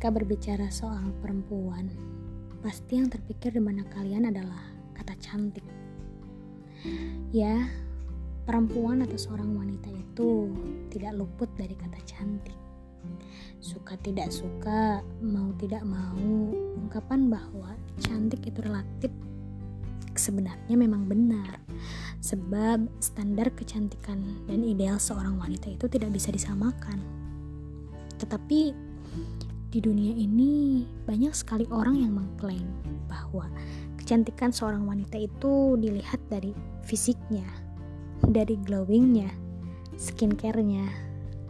Jika berbicara soal perempuan, pasti yang terpikir di mana kalian adalah kata cantik. Ya, perempuan atau seorang wanita itu tidak luput dari kata cantik. Suka tidak suka, mau tidak mau, ungkapan bahwa cantik itu relatif sebenarnya memang benar. Sebab standar kecantikan dan ideal seorang wanita itu tidak bisa disamakan. Tetapi di dunia ini banyak sekali orang yang mengklaim bahwa kecantikan seorang wanita itu dilihat dari fisiknya, dari glowingnya, skincarenya,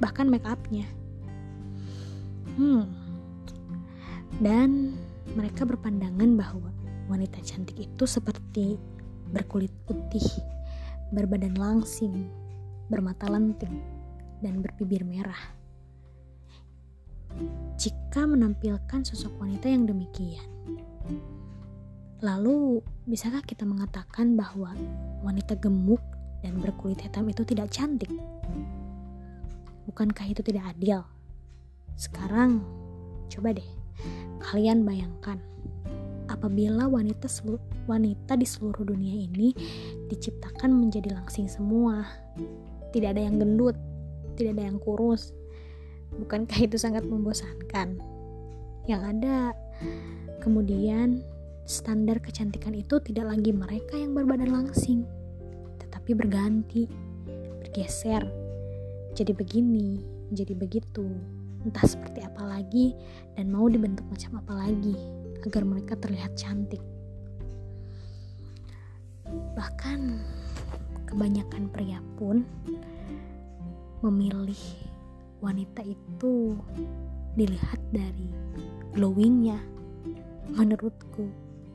bahkan make upnya. Hmm. Dan mereka berpandangan bahwa wanita cantik itu seperti berkulit putih, berbadan langsing, bermata lentik, dan berbibir merah jika menampilkan sosok wanita yang demikian. Lalu, bisakah kita mengatakan bahwa wanita gemuk dan berkulit hitam itu tidak cantik? Bukankah itu tidak adil? Sekarang, coba deh, kalian bayangkan apabila wanita wanita di seluruh dunia ini diciptakan menjadi langsing semua. Tidak ada yang gendut, tidak ada yang kurus, Bukankah itu sangat membosankan? Yang ada, kemudian standar kecantikan itu tidak lagi mereka yang berbadan langsing, tetapi berganti, bergeser, jadi begini, jadi begitu, entah seperti apa lagi, dan mau dibentuk macam apa lagi agar mereka terlihat cantik. Bahkan kebanyakan pria pun memilih wanita itu dilihat dari glowingnya. Menurutku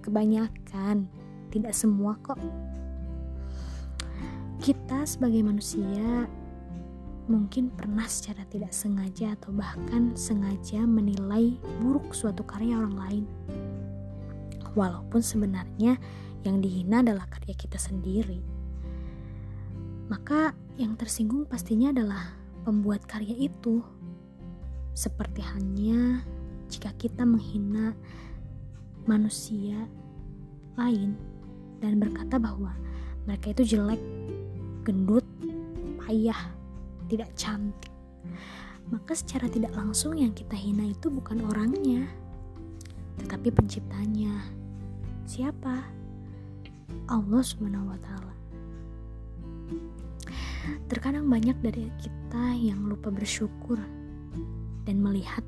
kebanyakan tidak semua kok. Kita sebagai manusia mungkin pernah secara tidak sengaja atau bahkan sengaja menilai buruk suatu karya orang lain. Walaupun sebenarnya yang dihina adalah karya kita sendiri. Maka yang tersinggung pastinya adalah pembuat karya itu. Seperti halnya jika kita menghina manusia lain dan berkata bahwa mereka itu jelek, gendut, payah, tidak cantik. Maka secara tidak langsung yang kita hina itu bukan orangnya, tetapi penciptanya. Siapa? Allah Subhanahu wa taala. Terkadang banyak dari kita yang lupa bersyukur dan melihat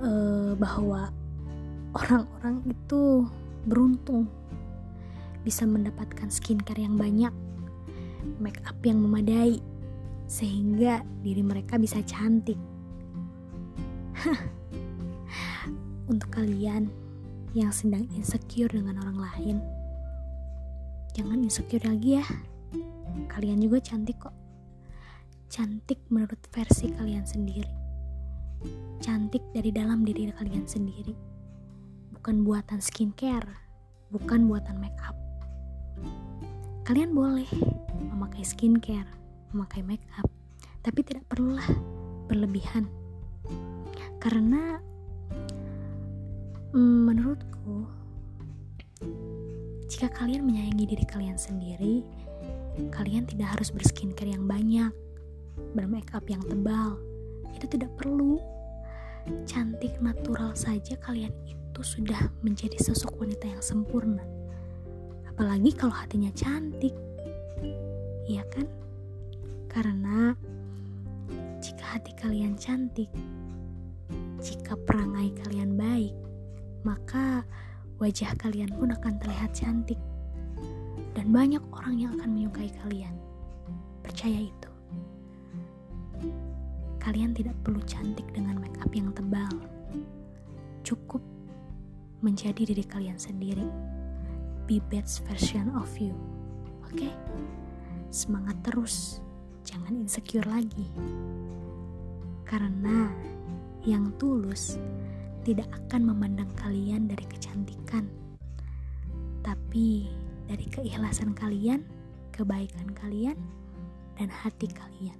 uh, bahwa orang-orang itu beruntung bisa mendapatkan skincare yang banyak, make up yang memadai, sehingga diri mereka bisa cantik. Untuk kalian yang sedang insecure dengan orang lain, jangan insecure lagi ya. Kalian juga cantik kok. Cantik menurut versi kalian sendiri. Cantik dari dalam diri kalian sendiri. Bukan buatan skincare, bukan buatan make up. Kalian boleh memakai skincare, memakai make up, tapi tidak perlulah berlebihan. Karena mm, menurutku jika kalian menyayangi diri kalian sendiri, Kalian tidak harus berskincare yang banyak, bermake up yang tebal. Itu tidak perlu. Cantik natural saja kalian itu sudah menjadi sosok wanita yang sempurna. Apalagi kalau hatinya cantik. Iya kan? Karena jika hati kalian cantik, jika perangai kalian baik, maka wajah kalian pun akan terlihat cantik dan banyak orang yang akan menyukai kalian. Percaya itu. Kalian tidak perlu cantik dengan make up yang tebal. Cukup menjadi diri kalian sendiri. Be best version of you. Oke? Okay? Semangat terus. Jangan insecure lagi. Karena yang tulus tidak akan memandang kalian dari kecantikan, tapi dari keikhlasan kalian, kebaikan kalian, dan hati kalian.